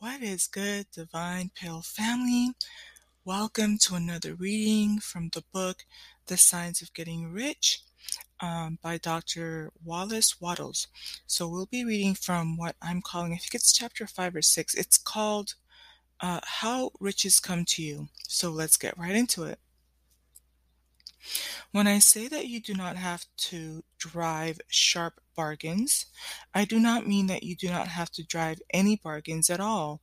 What is good, Divine Pale Family? Welcome to another reading from the book The Science of Getting Rich um, by Dr. Wallace Wattles. So we'll be reading from what I'm calling, I think it's chapter five or six. It's called uh, How Riches Come to You. So let's get right into it. When I say that you do not have to drive sharp bargains, I do not mean that you do not have to drive any bargains at all,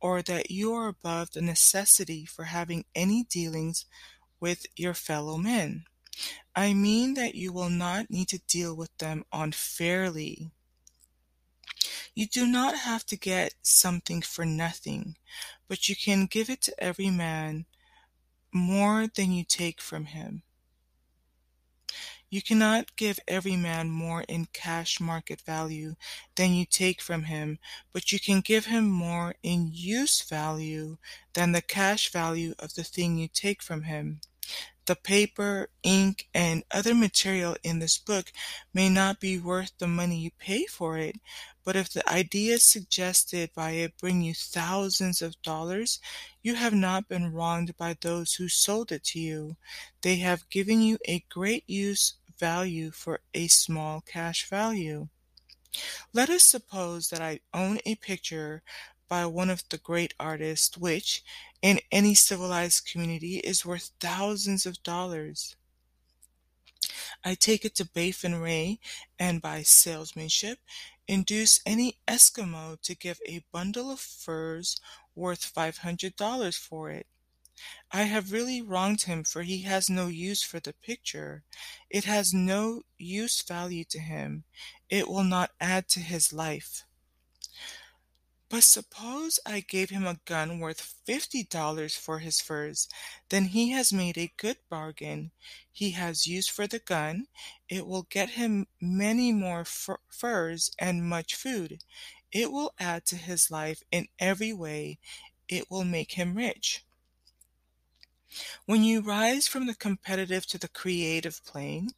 or that you are above the necessity for having any dealings with your fellow men. I mean that you will not need to deal with them unfairly. You do not have to get something for nothing, but you can give it to every man more than you take from him. You cannot give every man more in cash market value than you take from him, but you can give him more in use value than the cash value of the thing you take from him. The paper, ink, and other material in this book may not be worth the money you pay for it, but if the ideas suggested by it bring you thousands of dollars, you have not been wronged by those who sold it to you. They have given you a great use value for a small cash value. Let us suppose that I own a picture by one of the great artists, which, in any civilized community, is worth thousands of dollars. I take it to Baffin Bay and by salesmanship induce any Eskimo to give a bundle of furs worth five hundred dollars for it. I have really wronged him for he has no use for the picture. It has no use value to him. It will not add to his life. But suppose I gave him a gun worth fifty dollars for his furs, then he has made a good bargain. He has use for the gun. It will get him many more furs and much food. It will add to his life in every way. It will make him rich. When you rise from the competitive to the creative plane,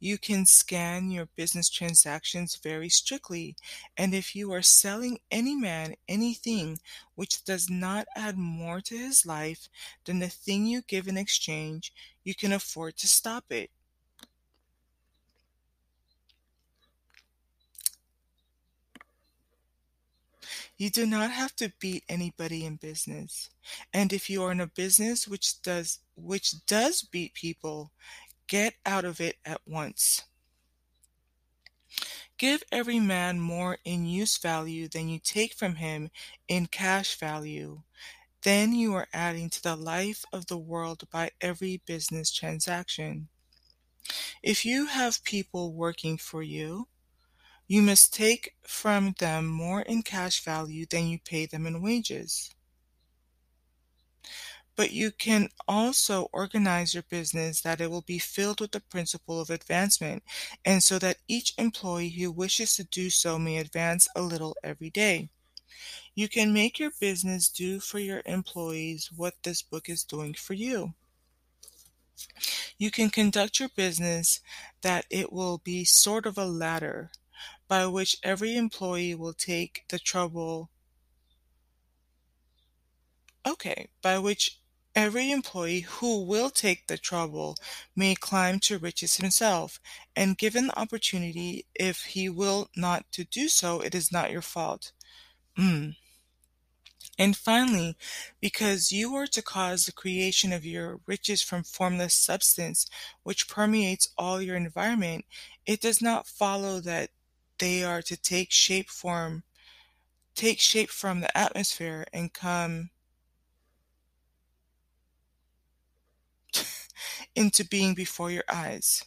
you can scan your business transactions very strictly, and if you are selling any man anything which does not add more to his life than the thing you give in exchange, you can afford to stop it. You do not have to beat anybody in business. And if you are in a business which does which does beat people, get out of it at once. Give every man more in use value than you take from him in cash value. Then you are adding to the life of the world by every business transaction. If you have people working for you, you must take from them more in cash value than you pay them in wages. But you can also organize your business that it will be filled with the principle of advancement, and so that each employee who wishes to do so may advance a little every day. You can make your business do for your employees what this book is doing for you. You can conduct your business that it will be sort of a ladder by which every employee will take the trouble okay, by which every employee who will take the trouble may climb to riches himself, and given the opportunity, if he will not to do so, it is not your fault. Mm. And finally, because you are to cause the creation of your riches from formless substance, which permeates all your environment, it does not follow that they are to take shape form take shape from the atmosphere and come into being before your eyes.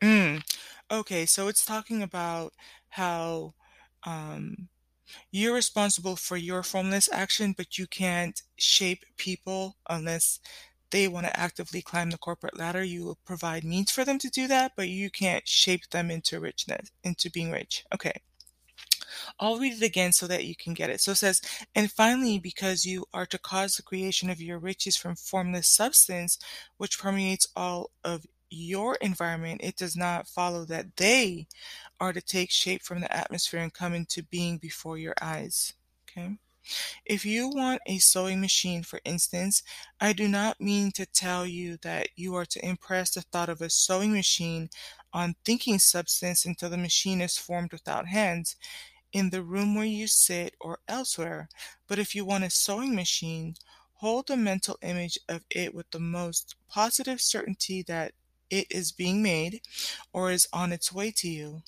Mm. Okay, so it's talking about how um, you're responsible for your formless action, but you can't shape people unless they want to actively climb the corporate ladder, you will provide means for them to do that, but you can't shape them into richness, into being rich. Okay. I'll read it again so that you can get it. So it says, and finally, because you are to cause the creation of your riches from formless substance, which permeates all of your environment, it does not follow that they are to take shape from the atmosphere and come into being before your eyes. Okay? If you want a sewing machine, for instance, I do not mean to tell you that you are to impress the thought of a sewing machine on thinking substance until the machine is formed without hands in the room where you sit or elsewhere. But if you want a sewing machine, hold the mental image of it with the most positive certainty that it is being made or is on its way to you.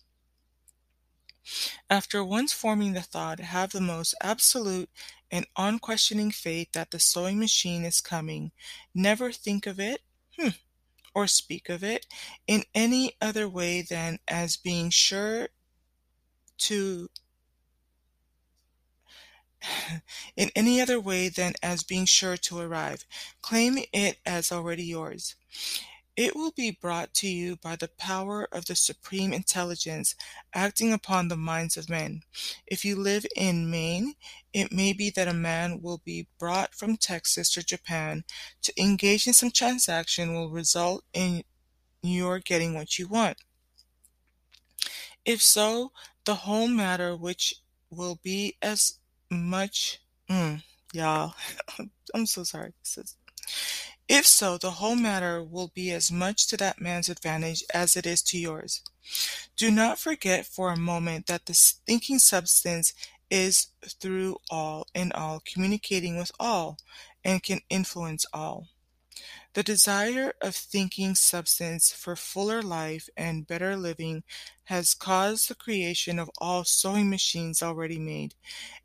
After once forming the thought, have the most absolute and unquestioning faith that the sewing machine is coming. Never think of it, hmm, or speak of it in any other way than as being sure to in any other way than as being sure to arrive. Claim it as already yours. It will be brought to you by the power of the supreme intelligence acting upon the minds of men. If you live in Maine, it may be that a man will be brought from Texas or Japan to engage in some transaction will result in your getting what you want. If so, the whole matter which will be as much mm, y'all i'm so sorry if so the whole matter will be as much to that man's advantage as it is to yours. Do not forget for a moment that the thinking substance is through all in all communicating with all and can influence all the desire of thinking substance for fuller life and better living has caused the creation of all sewing machines already made,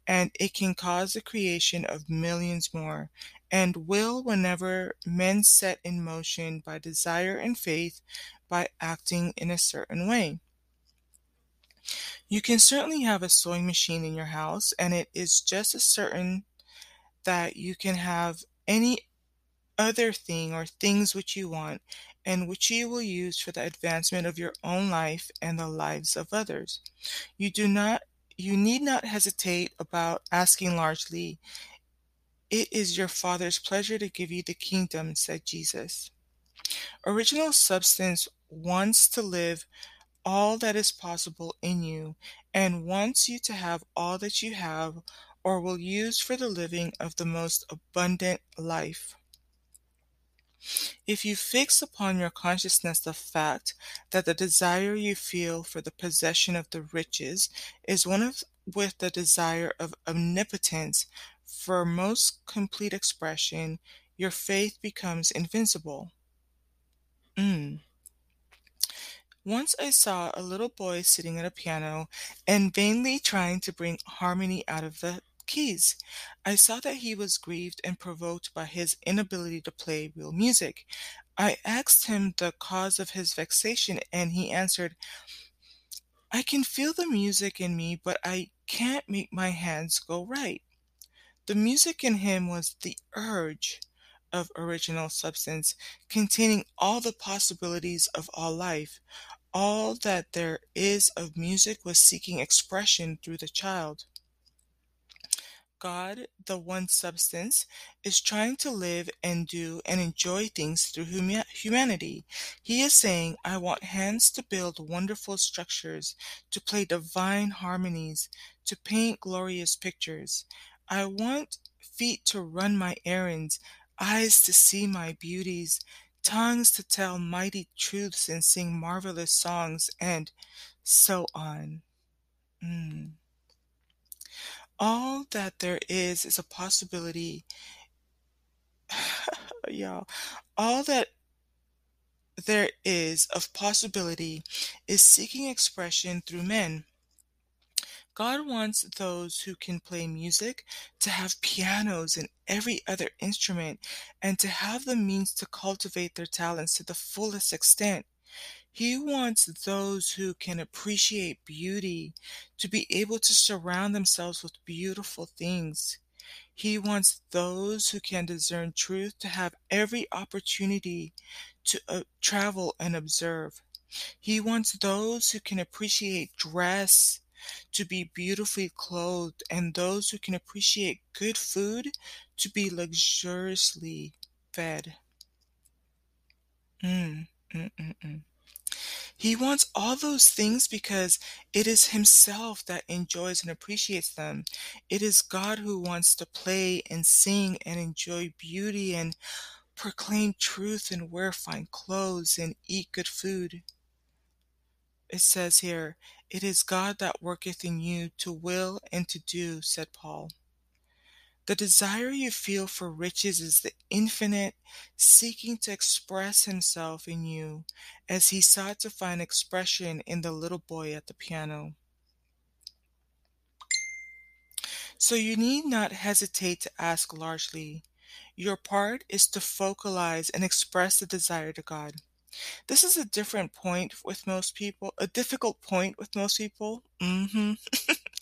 and it can cause the creation of millions more, and will whenever men set in motion by desire and faith by acting in a certain way. You can certainly have a sewing machine in your house, and it is just as certain that you can have any other thing or things which you want, and which you will use for the advancement of your own life and the lives of others. You do not you need not hesitate about asking largely. It is your Father's pleasure to give you the kingdom, said Jesus. Original substance wants to live all that is possible in you and wants you to have all that you have or will use for the living of the most abundant life. If you fix upon your consciousness the fact that the desire you feel for the possession of the riches is one of with the desire of omnipotence for most complete expression, your faith becomes invincible. Mm. Once I saw a little boy sitting at a piano and vainly trying to bring harmony out of the keys. I saw that he was grieved and provoked by his inability to play real music. I asked him the cause of his vexation, and he answered, I can feel the music in me, but I can't make my hands go right. The music in him was the urge of original substance, containing all the possibilities of all life. All that there is of music was seeking expression through the child. God, the one substance, is trying to live and do and enjoy things through humanity. He is saying, I want hands to build wonderful structures, to play divine harmonies, to paint glorious pictures. I want feet to run my errands, eyes to see my beauties, tongues to tell mighty truths and sing marvelous songs, and so on. Mm. All that there is is a possibility. Y'all, all that there is of possibility is seeking expression through men. God wants those who can play music to have pianos and every other instrument and to have the means to cultivate their talents to the fullest extent. He wants those who can appreciate beauty to be able to surround themselves with beautiful things. He wants those who can discern truth to have every opportunity to uh, travel and observe. He wants those who can appreciate dress to be beautifully clothed, and those who can appreciate good food to be luxuriously fed. Mm, mm, mm, Mm-mm. He wants all those things because it is Himself that enjoys and appreciates them. It is God who wants to play and sing and enjoy beauty and proclaim truth and wear fine clothes and eat good food. It says here, It is God that worketh in you to will and to do, said Paul. The desire you feel for riches is the infinite seeking to express himself in you as he sought to find expression in the little boy at the piano. So you need not hesitate to ask largely. Your part is to focalize and express the desire to God. This is a different point with most people, a difficult point with most people. hmm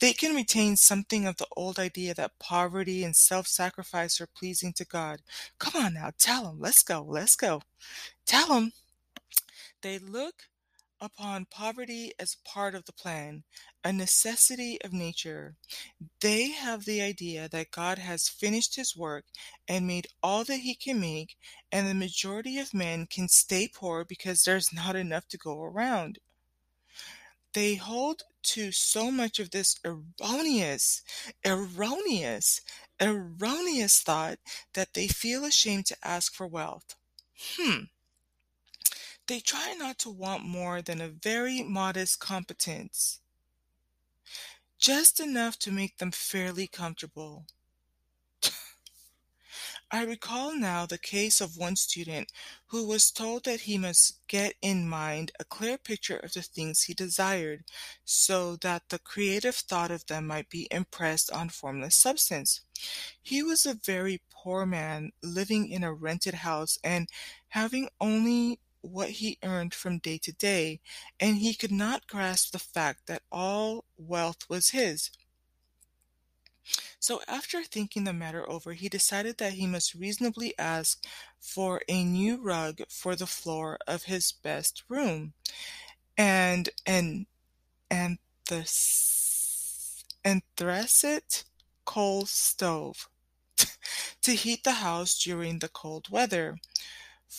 they can retain something of the old idea that poverty and self sacrifice are pleasing to God. Come on now, tell them. Let's go. Let's go. Tell them. They look upon poverty as part of the plan, a necessity of nature. They have the idea that God has finished his work and made all that he can make, and the majority of men can stay poor because there's not enough to go around. They hold to so much of this erroneous, erroneous, erroneous thought that they feel ashamed to ask for wealth. Hmm. They try not to want more than a very modest competence, just enough to make them fairly comfortable. I recall now the case of one student who was told that he must get in mind a clear picture of the things he desired, so that the creative thought of them might be impressed on formless substance. He was a very poor man living in a rented house and having only what he earned from day to day, and he could not grasp the fact that all wealth was his. So, after thinking the matter over, he decided that he must reasonably ask for a new rug for the floor of his best room, and and and an anthracite coal stove to heat the house during the cold weather.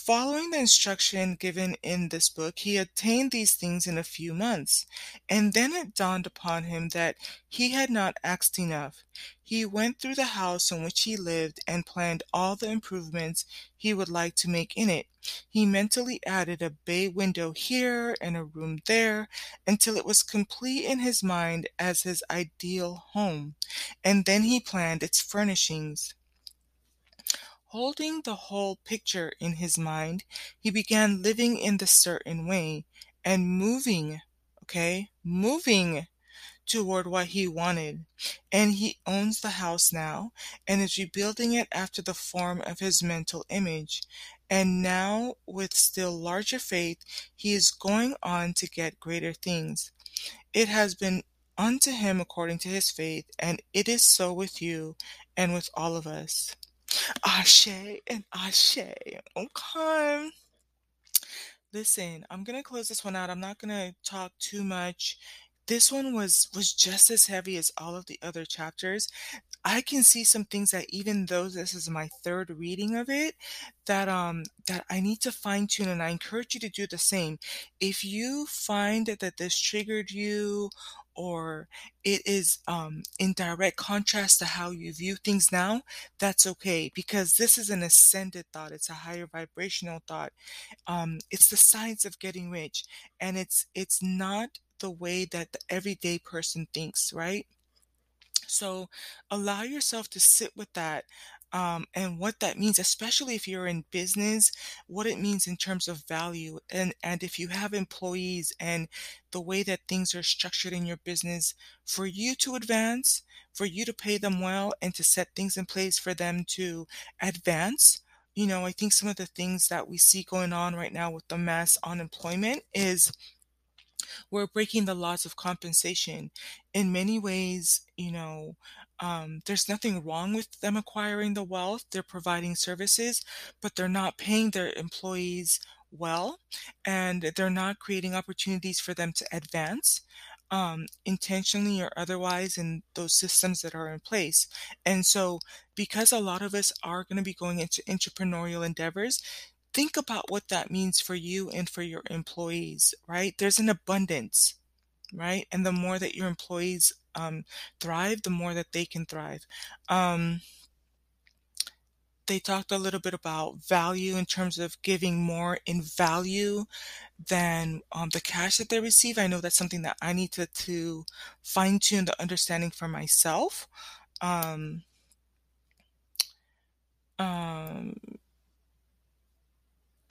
Following the instruction given in this book, he attained these things in a few months, and then it dawned upon him that he had not asked enough. He went through the house in which he lived and planned all the improvements he would like to make in it. He mentally added a bay window here and a room there until it was complete in his mind as his ideal home, and then he planned its furnishings. Holding the whole picture in his mind, he began living in the certain way and moving, okay, moving toward what he wanted. And he owns the house now and is rebuilding it after the form of his mental image. And now, with still larger faith, he is going on to get greater things. It has been unto him according to his faith, and it is so with you and with all of us. Ashe and Ashe. Okay. Listen, I'm gonna close this one out. I'm not gonna talk too much. This one was was just as heavy as all of the other chapters. I can see some things that even though this is my third reading of it, that um that I need to fine tune and I encourage you to do the same. If you find that this triggered you or it is um, in direct contrast to how you view things now, that's okay because this is an ascended thought. It's a higher vibrational thought. Um, it's the science of getting rich, and it's it's not the way that the everyday person thinks, right? So allow yourself to sit with that um, and what that means, especially if you're in business, what it means in terms of value. And, and if you have employees and the way that things are structured in your business for you to advance, for you to pay them well, and to set things in place for them to advance. You know, I think some of the things that we see going on right now with the mass unemployment is we're breaking the laws of compensation. In many ways, you know, um, there's nothing wrong with them acquiring the wealth. They're providing services, but they're not paying their employees well, and they're not creating opportunities for them to advance um, intentionally or otherwise in those systems that are in place. And so, because a lot of us are going to be going into entrepreneurial endeavors, think about what that means for you and for your employees, right? There's an abundance, right? And the more that your employees um, thrive, the more that they can thrive. Um, they talked a little bit about value in terms of giving more in value than um, the cash that they receive. I know that's something that I need to, to fine tune the understanding for myself. Um,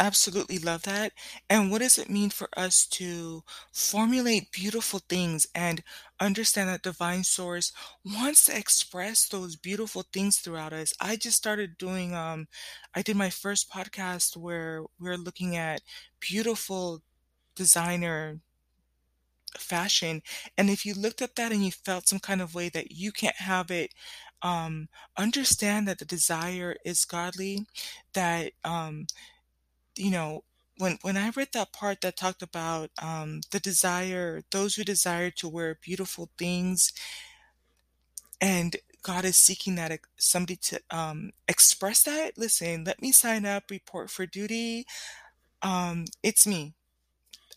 absolutely love that. And what does it mean for us to formulate beautiful things and understand that divine source wants to express those beautiful things throughout us? I just started doing um I did my first podcast where we're looking at beautiful designer fashion and if you looked at that and you felt some kind of way that you can't have it um understand that the desire is godly that um you know, when when I read that part that talked about um, the desire, those who desire to wear beautiful things, and God is seeking that somebody to um, express that. Listen, let me sign up, report for duty. Um, it's me.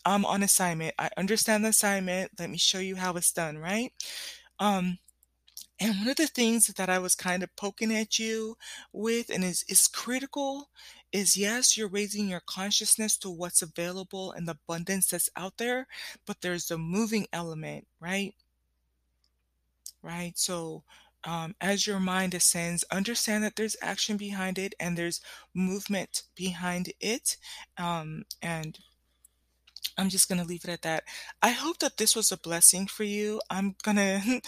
I'm on assignment. I understand the assignment. Let me show you how it's done, right? Um, and one of the things that I was kind of poking at you with and is is critical is yes, you're raising your consciousness to what's available and the abundance that's out there, but there's the moving element, right? Right? So um, as your mind ascends, understand that there's action behind it and there's movement behind it. Um, and I'm just going to leave it at that. I hope that this was a blessing for you. I'm going to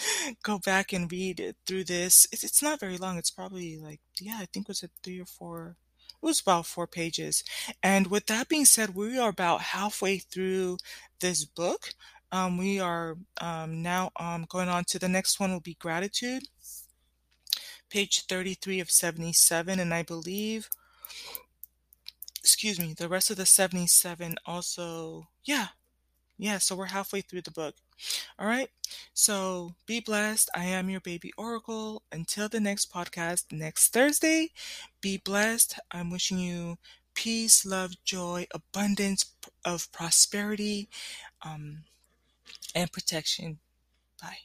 go back and read it through this. It's, it's not very long. It's probably like, yeah, I think it was a three or four. It was about four pages. And with that being said, we are about halfway through this book. Um, we are um, now um, going on to the next one will be gratitude, page 33 of 77. And I believe excuse me, the rest of the 77 also, yeah, yeah, so we're halfway through the book. All right, so be blessed. I am your baby oracle. Until the next podcast next Thursday, be blessed. I'm wishing you peace, love, joy, abundance of prosperity, um, and protection. Bye.